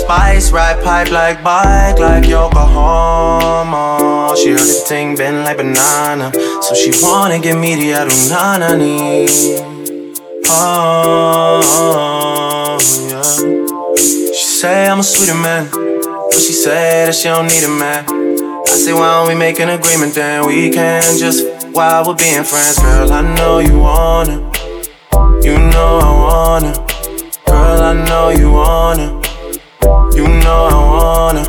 give me the Arunanani. Oh, yeah. She heard it sing like banana so she wanna give me the adonanani. Oh, she say I'm a sweeter man, but she say that she don't need a man. I say, why don't we make an agreement then we can just while we're being friends, girl. I know you wanna, you know I wanna, girl. I know you wanna, you know I wanna.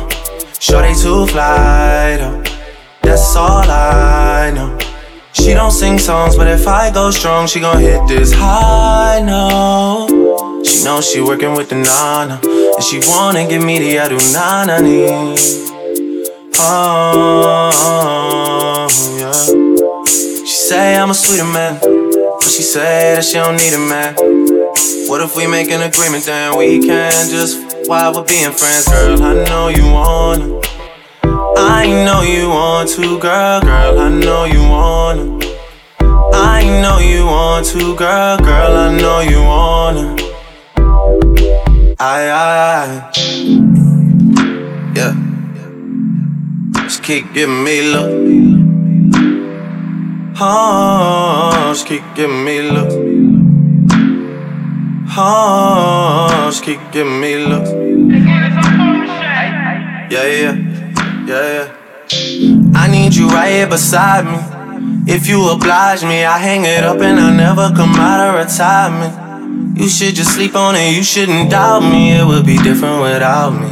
Shorty to fly though, that's all I know. She don't sing songs, but if I go strong, she gon' hit this high note. She knows she working with the nana, and she wanna give me the adu nana Oh, yeah. She say I'm a sweeter man, but she say that she don't need a man. What if we make an agreement, then we can just while we're being friends, girl? I know you wanna. I know you want to, girl, girl. I know you wanna. I know you want to, girl, girl. I know you wanna. I, I, I. yeah. Just keep giving me love. Oh, just keep giving me love. Just keep giving me love. Yeah, yeah yeah, yeah. I need you right here beside me. If you oblige me, I hang it up and I never come out of retirement. You should just sleep on it, you shouldn't doubt me. It would be different without me.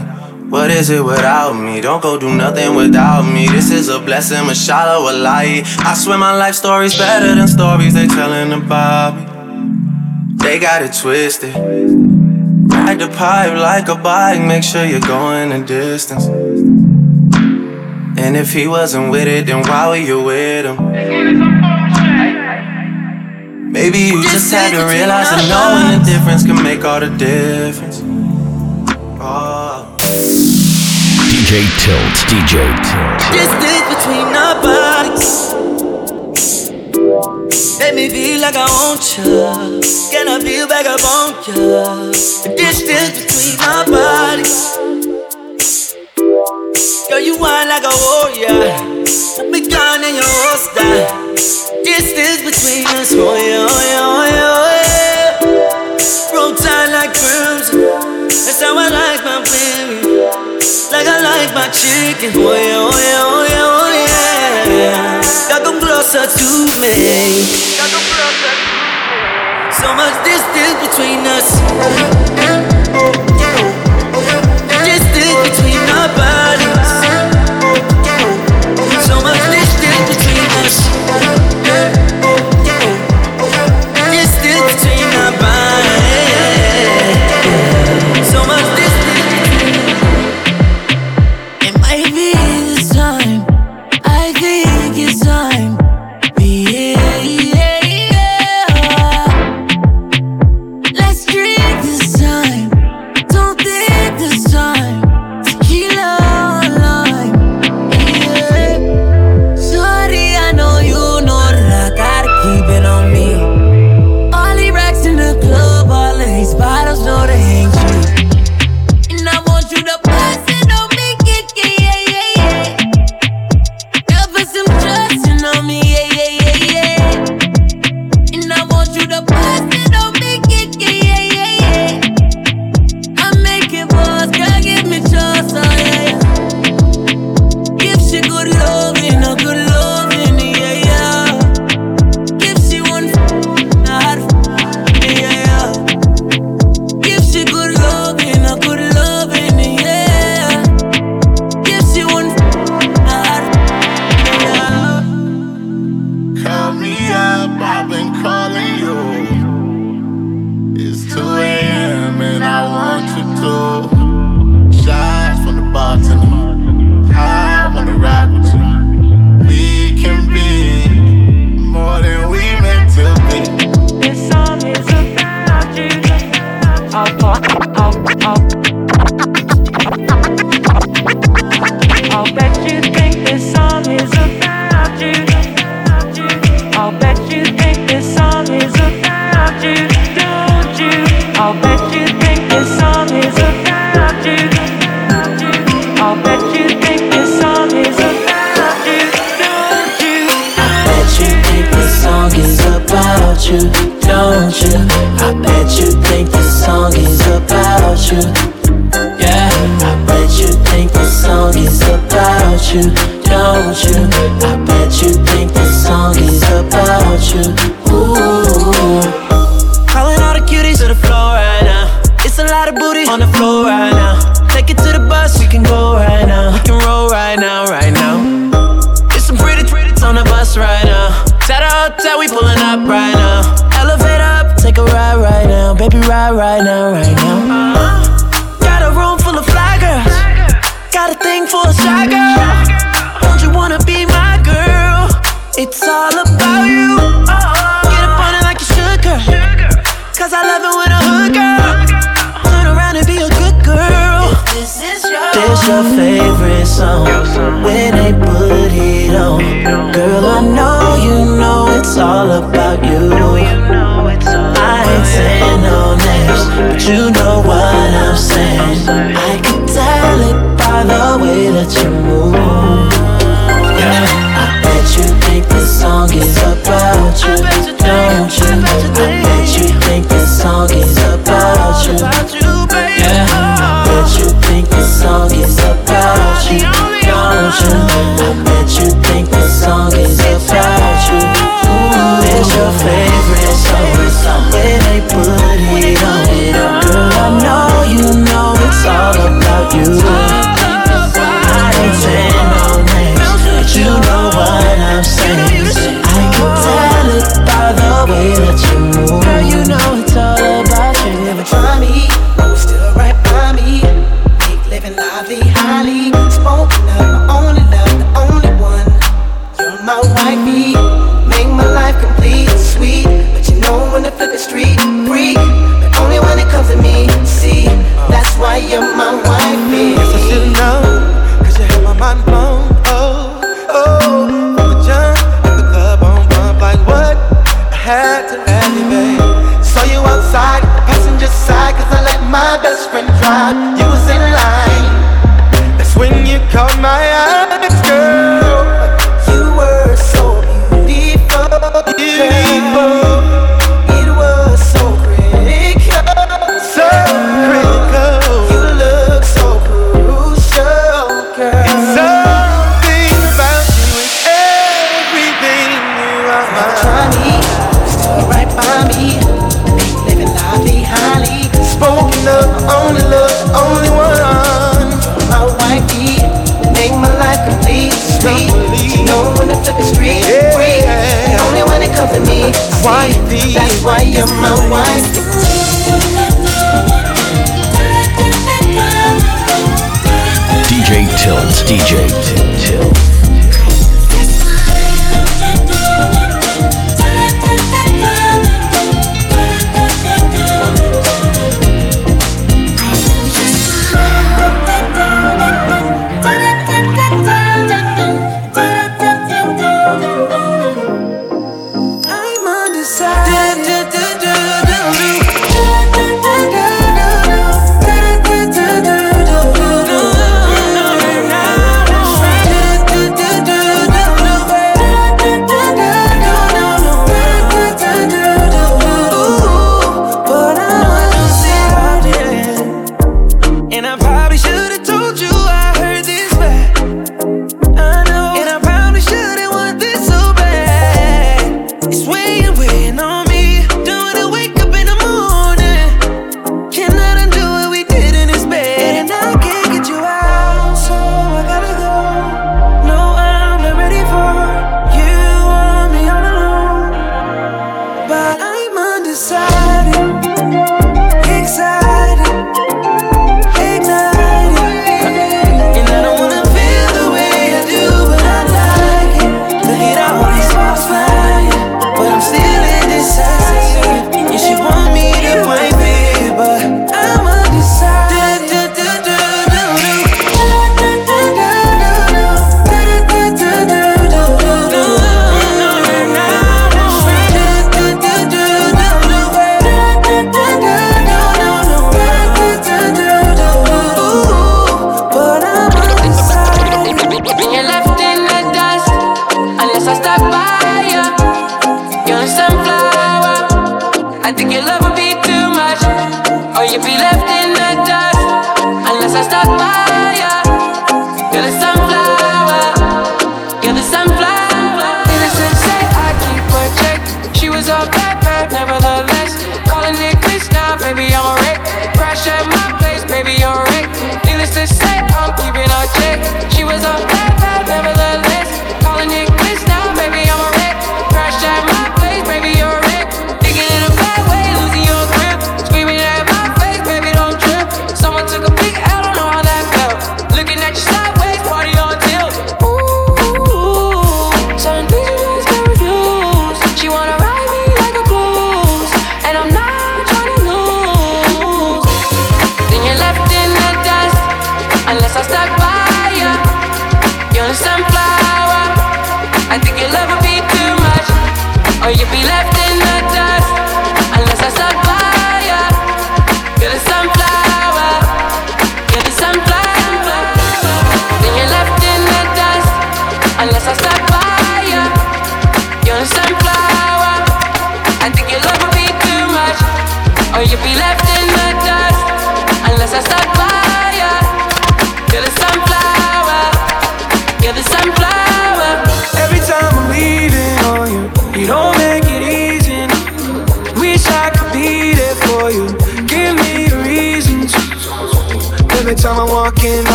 What is it without me? Don't go do nothing without me. This is a blessing, mashallah, wallahi. I swear my life story's better than stories they telling about me. They got it twisted. Ride the pipe like a bike, make sure you're going the distance. And if he wasn't with it, then why were you with him? Maybe you just had to realize that knowing the difference can make all the difference. Oh. DJ Tilt, DJ Tilt. Make me feel like I want ya. Can I feel back up on you? The distance between our bodies. Girl, you whine like a warrior. Put me down in your holster. Distance between us, oh yeah, oh yeah, oh yeah, oh yeah. Roll tight like crimson. That's how I like my baby. Like I like my chicken, oh yeah, oh yeah, oh yeah closer to me. So much distance between us. Distance between our bodies.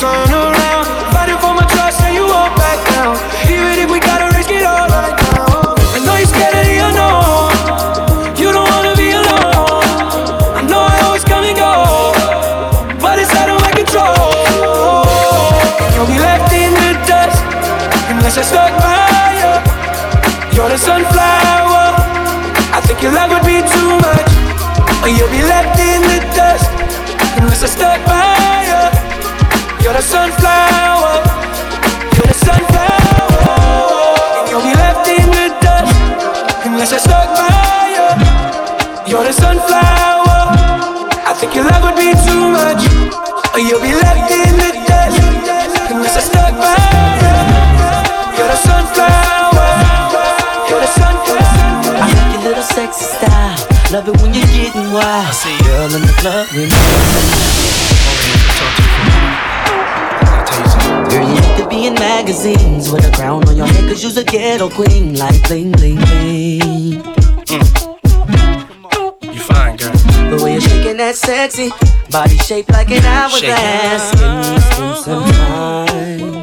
turn around. Fighting for my trust, and you won't back down. Even if we gotta risk it all right now. I know you're scared of the unknown. You don't wanna be alone. I know I always come and go, but it's out of my control. You'll be left in the dust unless I stop. the sunflower. You're the sunflower. And you'll be left in the dust unless I stuck by you. You're the sunflower. I think your love would be too much, or you'll be left in the dust unless I stuck by you. You're the sunflower. You're the sunflower. I like your little sexy style. Love it when you're getting wild. I see girl in the club with me. Girl, you need to be in magazines with a crown on your head, cause you's a ghetto queen, like bling, bling, bling. Mm. You fine, girl. The way you're shaking that sexy body shaped like an hourglass. Can we spend some time?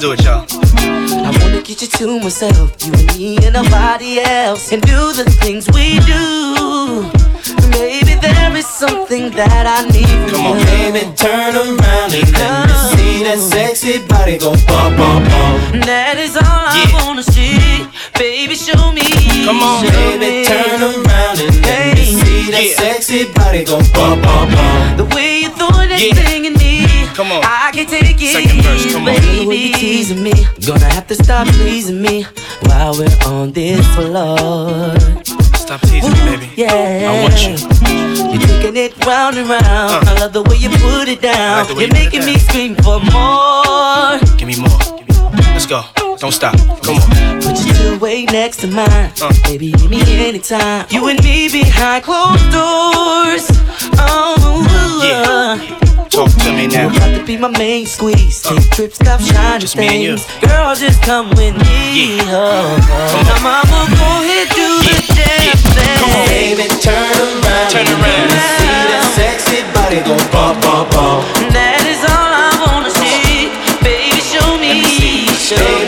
Yeah. Yeah, let's do it, y'all. I wanna get you to myself, you and me and nobody else, and do the things we do. Baby, there is something that I need Come on, you. Baby, turn around and let me see that sexy body go bum bum bum. That is all I wanna see. Baby, show me. Come on, show Baby, me. turn around and let me see that Yeah. sexy body go bum bum bum. The way you throw that Yeah. thing in me. Come on. I can take it. Second verse, come on. baby. The way you teasing me. Gonna have to stop pleasing me while we're on this floor. Stop teasing me, baby. Yeah. I want you. You're taking it round and round. Uh. I love the way you put it down. like You're you put it making me scream for more. Give me more. Give me more. Let's go. Don't stop. Come on. Put your two way next to mine. Uh. Baby, give me anytime. You and me behind closed doors. Oh, Yeah. Talk to me now. You now. about to be my main squeeze. Take trips, stop shining Just me and you. things. Girl, just come with me. Yeah. Oh, oh. Now, mama, go ahead, do the damn thing. Come on. Baby, turn around Turn around. see that sexy body go bum bum bum. That is all I wanna see. Baby, show me. Show me.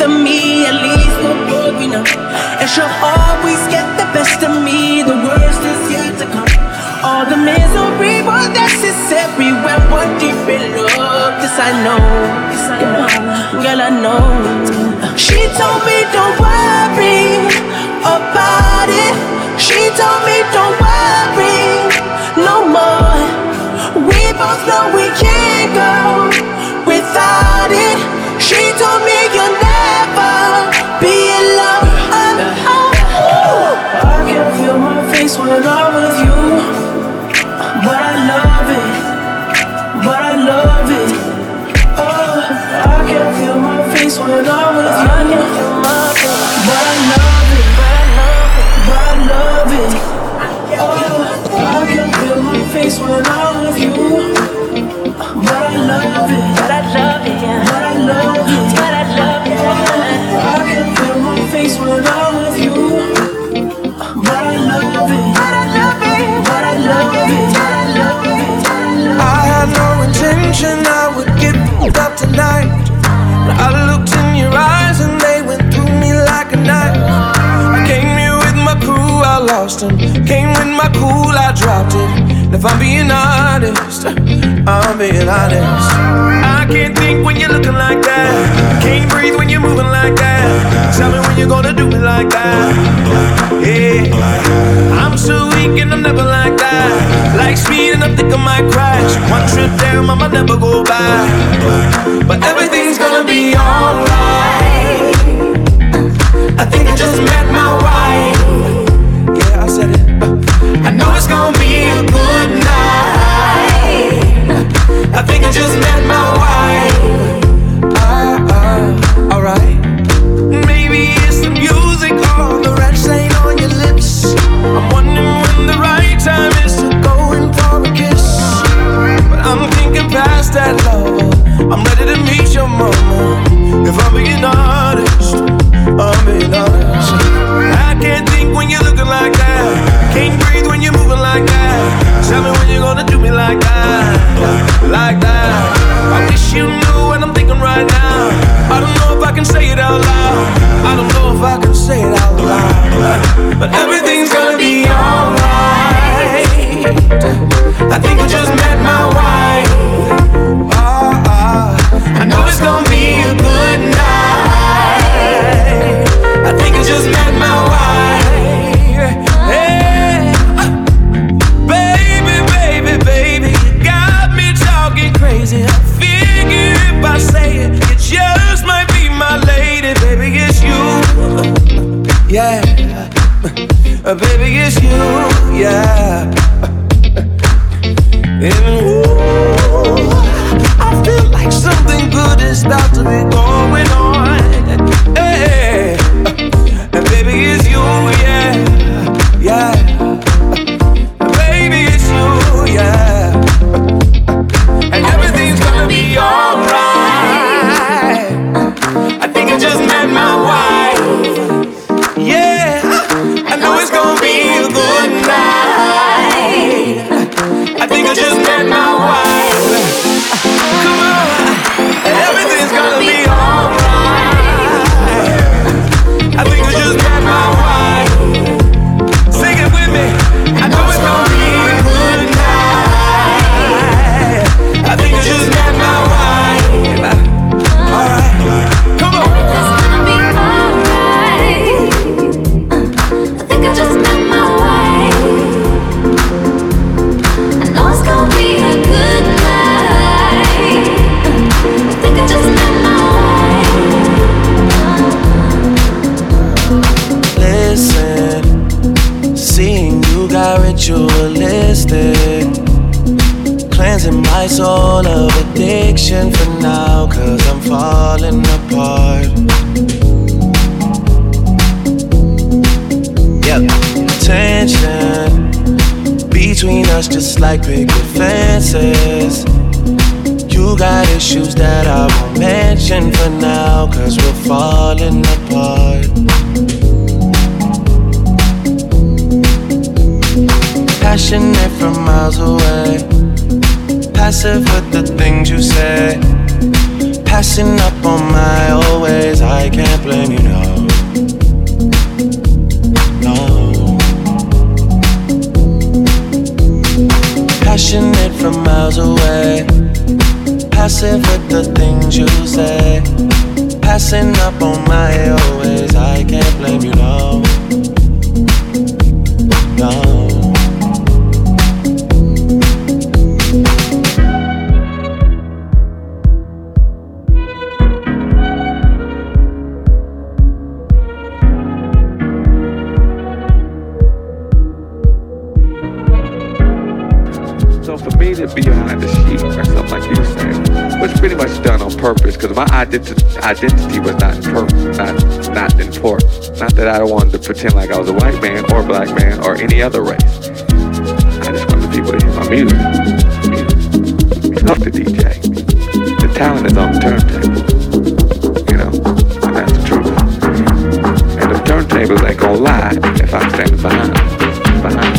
of me, at least both be. And she'll always get the best of me, the worst is yet to come. All the misery was necessary when we're deep in love. This I know, this I know, girl I know. She told me don't worry about it. She told me don't worry no more. We both know we can't go when I'm with you, I love it, love it. Oh, I can my face when I'm with you. But I love it. But I love it. But I love it. But I love it. I can my face when I'm with you. But I love it. But I love it. But I love it. But I love it. I had no intention I would get up tonight. Came with my crew, I lost them. Came with my cool, I dropped it. And if I'm being honest, I'm being honest. I can't think when you're looking like that. Can't breathe when you're moving like that. Tell me when you're gonna do me like that. Yeah, I'm so weak and I'm never like that. Like speeding up, think I might crash. One trip down, I might never go back. But everything's gonna be alright. I think I just met my wife. Yeah, I said it. I know it's gonna be a good night. I think I just But everything's gonna be alright. Uh, baby, it's you, yeah. Uh, uh, uh, and ooh, I feel like something good is about to be going on. Hey, and baby, it's you, yeah, yeah. Baby, it's you, yeah. And everything's gonna be alright. I think I just met my wife. Issues that I won't mention for now, cause we're falling apart. Passionate from miles away. Passive with the things you say. Passing up on my always. I can't blame you, no. No. Passionate from miles away. Passive with the things you say. Passing up on my always. I can't blame you. No. My identity identity was not per- not not important. Not that I wanted to pretend like I was a white man or black man or any other race. I just wanted people to hear my music. music. Fuck the DJ. The talent is on the turntable. You know, and that's the truth. And the turntables ain't gonna lie if I'm standing behind, behind,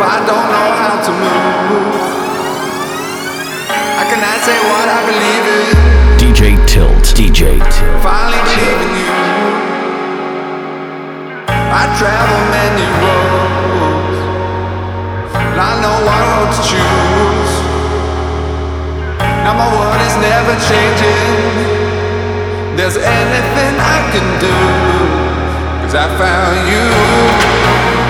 I don't know how to move? I cannot say what I believe in. DJ Tilt. DJ Tilt. Finally believing you. I travel many roads. And I know what road to choose. Now my world is never changing. There's anything I can do. Cause I found you.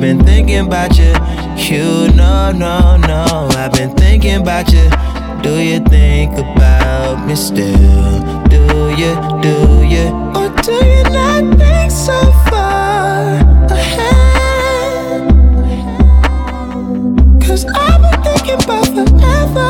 I've been thinking about you. You know, no, no. I've been thinking about you. Do you think about me still? Do you, do you? Or do you not think so far ahead? Cause I've been thinking about forever.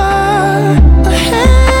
ahead.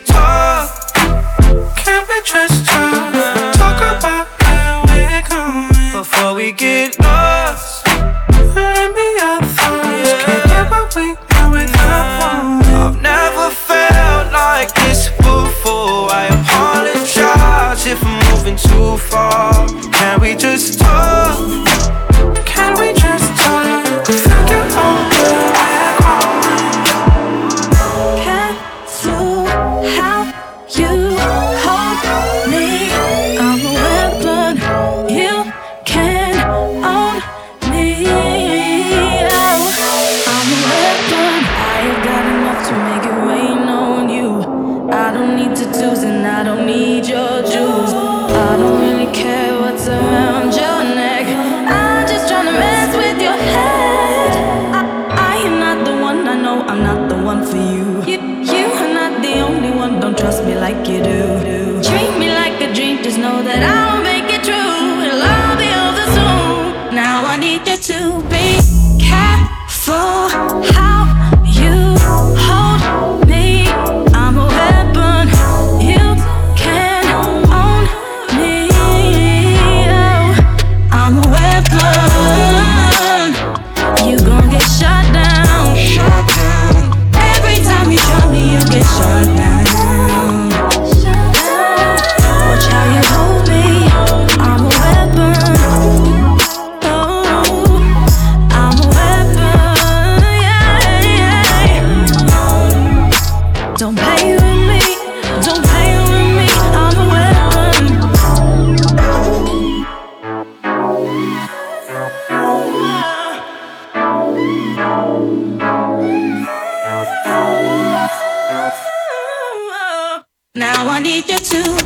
Now I need you to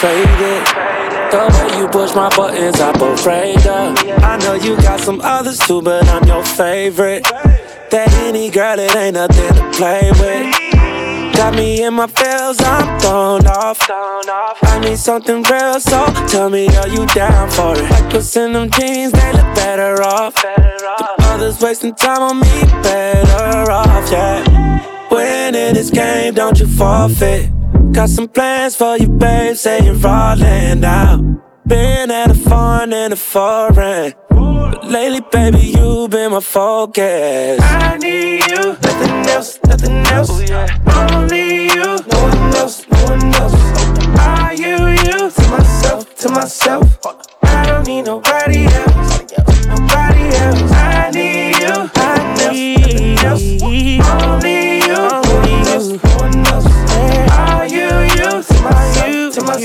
faded. The way you push my buttons, I'm afraid of. I know you got some others too, but I'm your favorite. That any girl, it ain't nothing to play with. Got me in my feels, I'm thrown off. I need something real, so tell me, are you down for it? What's in them jeans, they look better off. The others wasting time on me, better off, yeah. Winning this game, don't you forfeit. Got some plans for you, babe, say you're rolling out. Been at a foreign and a foreign. But lately, baby, you've been my focus. I need you, nothing else, nothing else. Oh, only you, no one else, no one else. Are you you to myself, to myself? I don't need nobody else, nobody else. I need you, I need you. Only you, only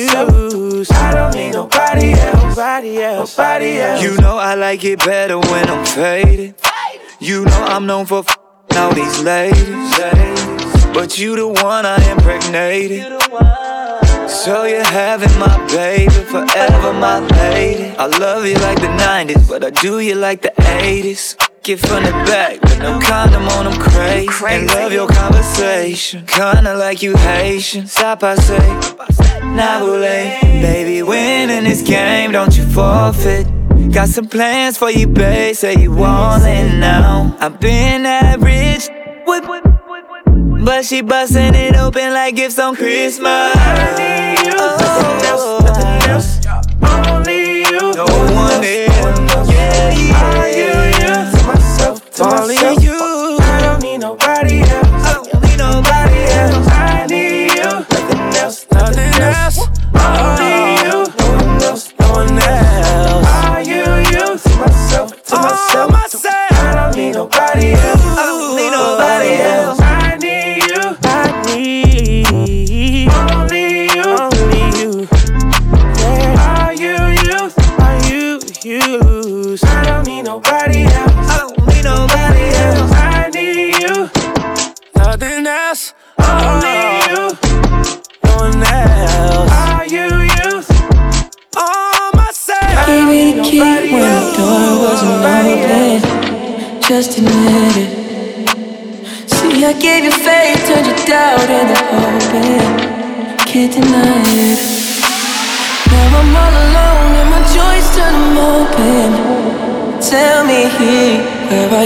myself, to myself? I don't need nobody else, nobody else, nobody else. You know I like it better when I'm faded. You know I'm known for f- all these ladies. But you the one I impregnated. So you're having my baby, forever my lady. I love you like the 90s, but I do you like the 80s. Get from the back, with no condom on, I'm crazy. And love your conversation, kinda like you Haitian. Stop, I say, Nabule. Baby, winning this game, don't you forfeit. Got some plans for you, babe. Say you want it now. I've been rich, with, but she busting it open like gifts on Christmas. Oh. Nothing else, nothing else. Only you, no one else. To Only you.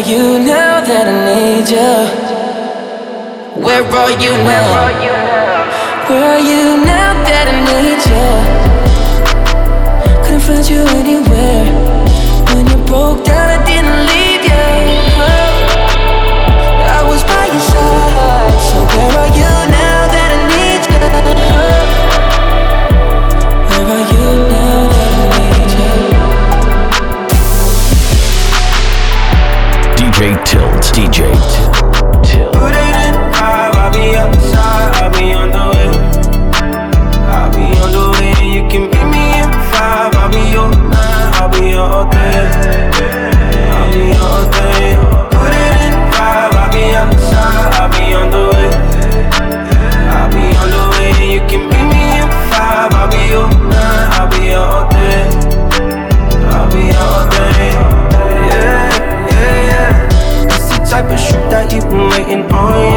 You now that I need you? Where are you now? Where are you now that I need you? Couldn't find you anywhere. DJ waiting on you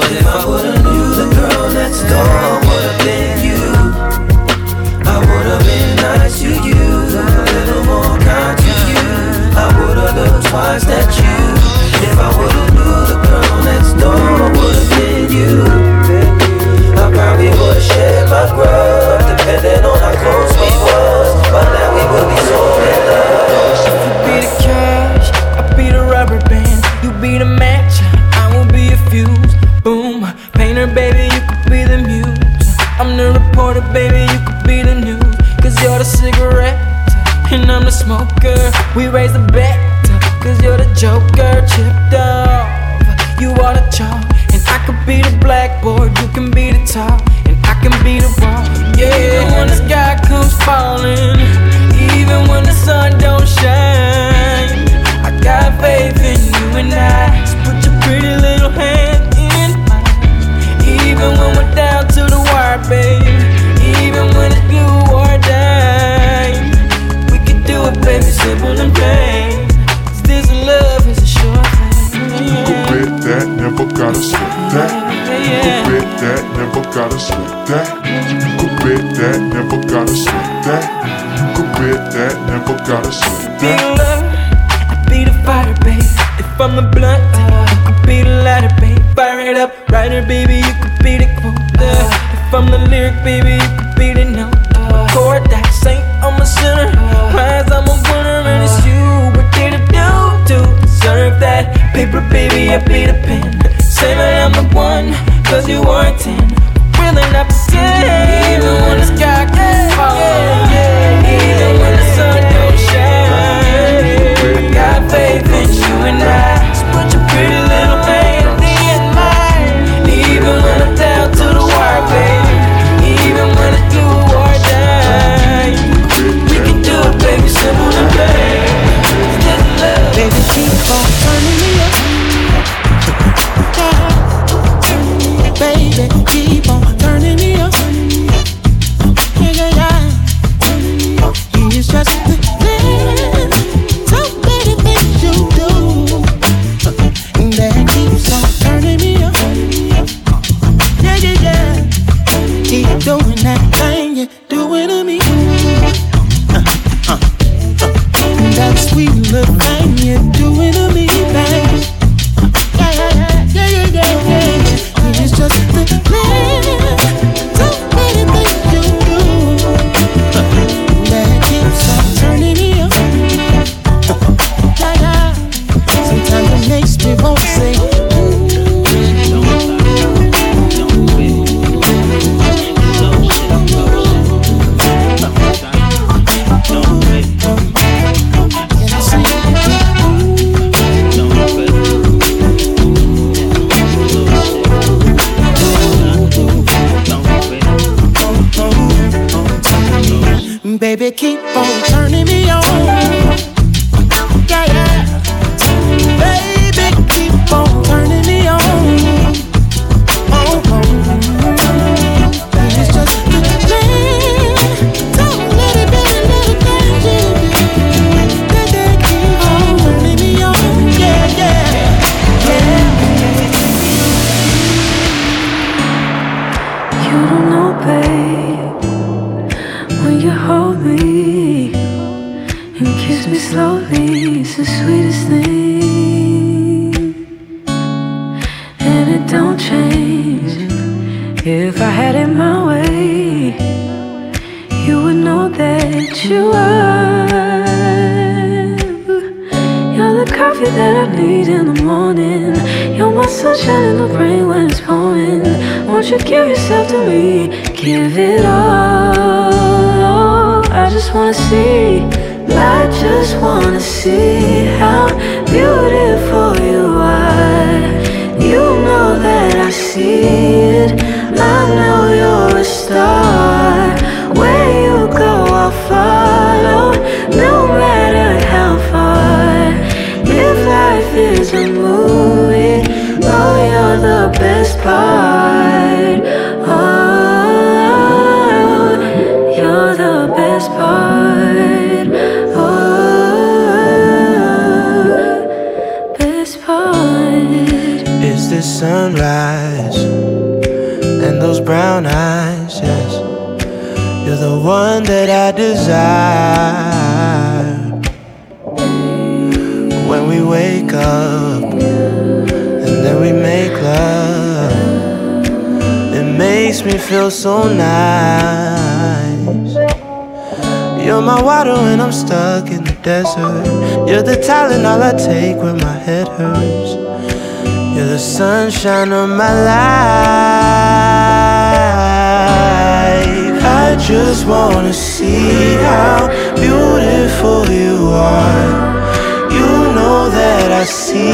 But if, if I would've knew the girl next door would've been you, I would've been nice to you, a little more kind to you. I would've looked twice that water when I'm stuck in the desert. You're the Tylenol I take when my head hurts. You're the sunshine of my life. I just wanna see how beautiful you are. You know that I see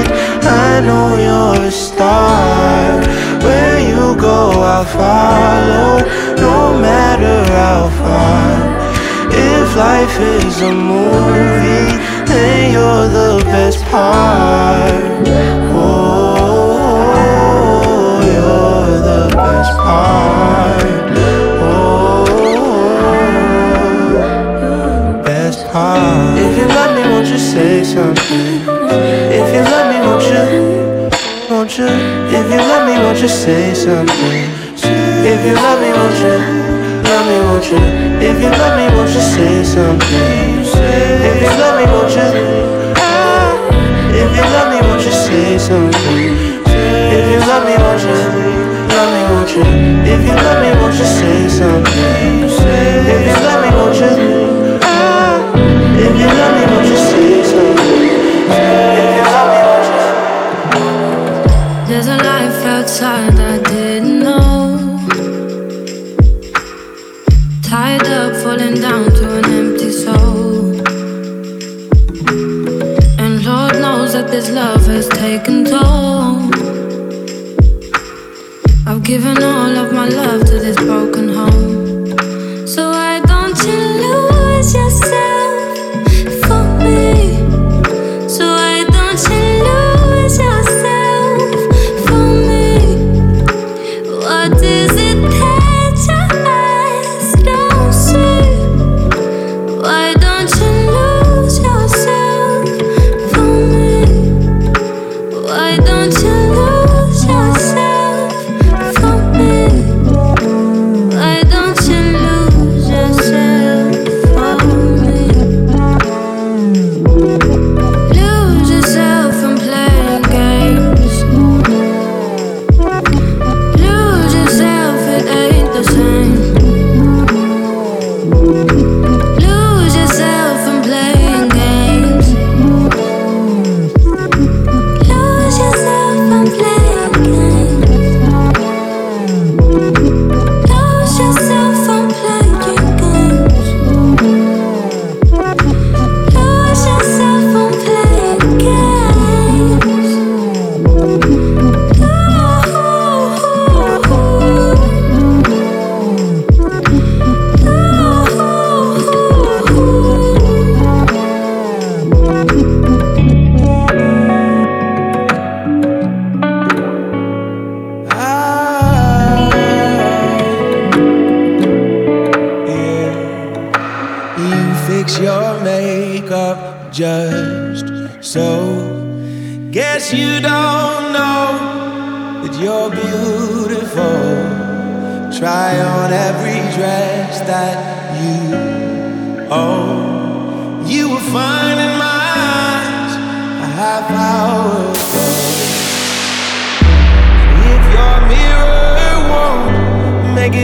it. I know you're a star. Where you go, I'll follow, no matter how far. If life is a movie, then you're the best part. Oh, you're the best part. Oh, best part. If you love me, won't you say something? If you love me, won't you? Won't you? If you love me, won't you say something? If you love me, won't you? Me, won't you? If you love me, won't you say something? If you love me, won't you? Ah, If you love me, won't you say something? If you love me, won't you? Love me, won't you? If you love me, won't you say something? If you love me, won't you? Ah, If you love me, won't you say something? If you love me, won't you? There's a life outside I didn't I've all of my love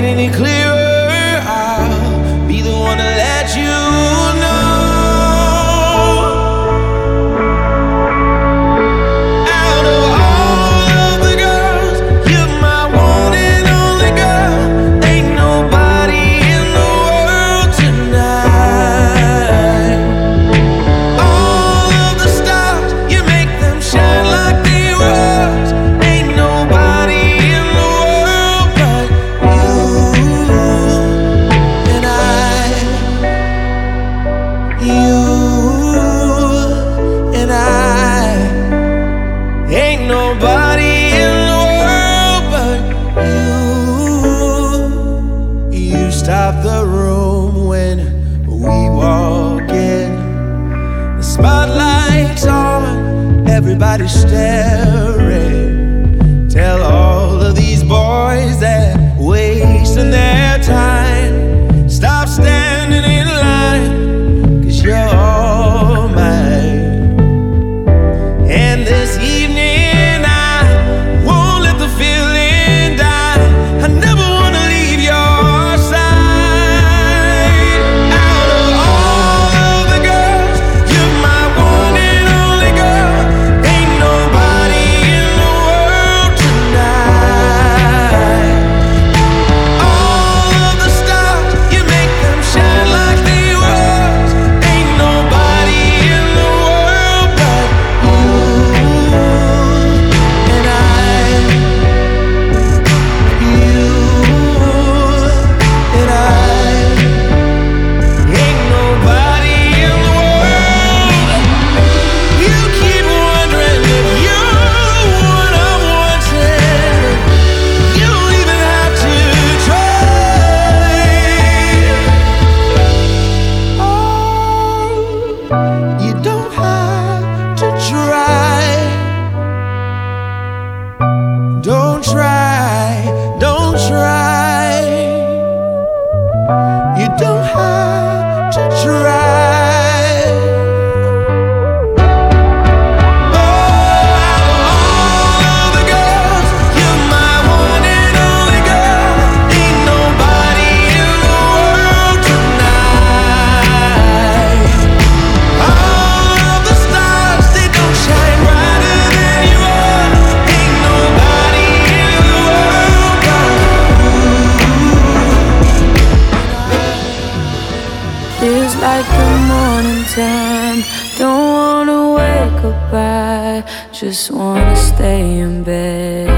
any clearer. try. just wanna stay in bed.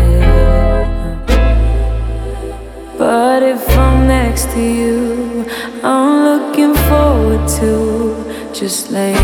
But if I'm next to you, I'm looking forward to just laying.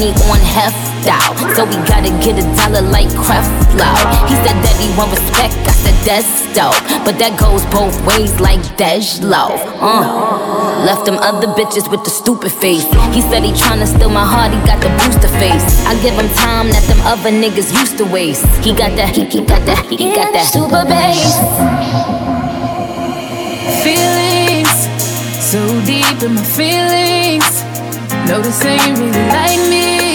bunny on heft out. So we gotta get a dollar like Creflo. He said that he want respect, I said that's dope. But that goes both ways like Dejlo. Uh. Left them other bitches with the stupid face. He said he tryna steal my heart, he got the booster face. I give him time that them other niggas used to waste. He got that, he, he got that, he, he got that super bass. Feelings so deep in my feelings. Notice they ain't really like me.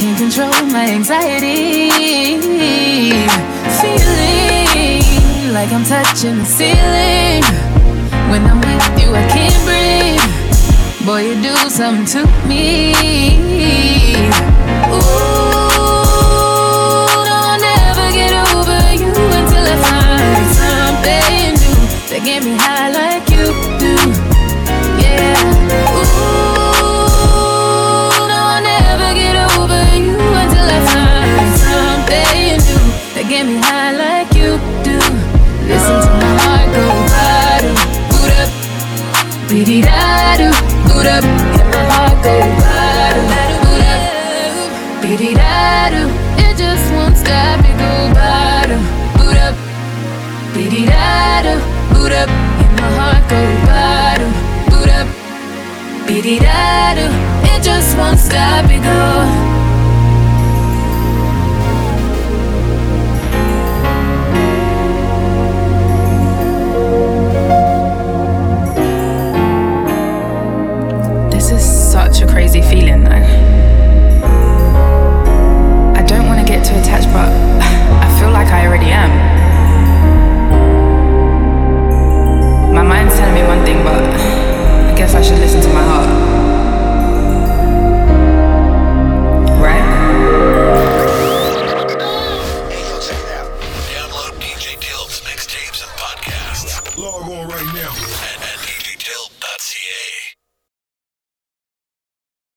Can't control my anxiety. Feeling like I'm touching the ceiling. When I'm with you, I can't breathe. Boy, you do something to me. Ooh, no, I'll never get over you until I find something new that get me high like boot up, and my heart go bada, boot up, beady da. It just won't stop, it go bada, boot up, beady da boot up, and my heart go bada, boot up, beady da. It just won't stop, it go. but I feel like I already am. My mind's telling me one thing, but I guess I should listen to my heart.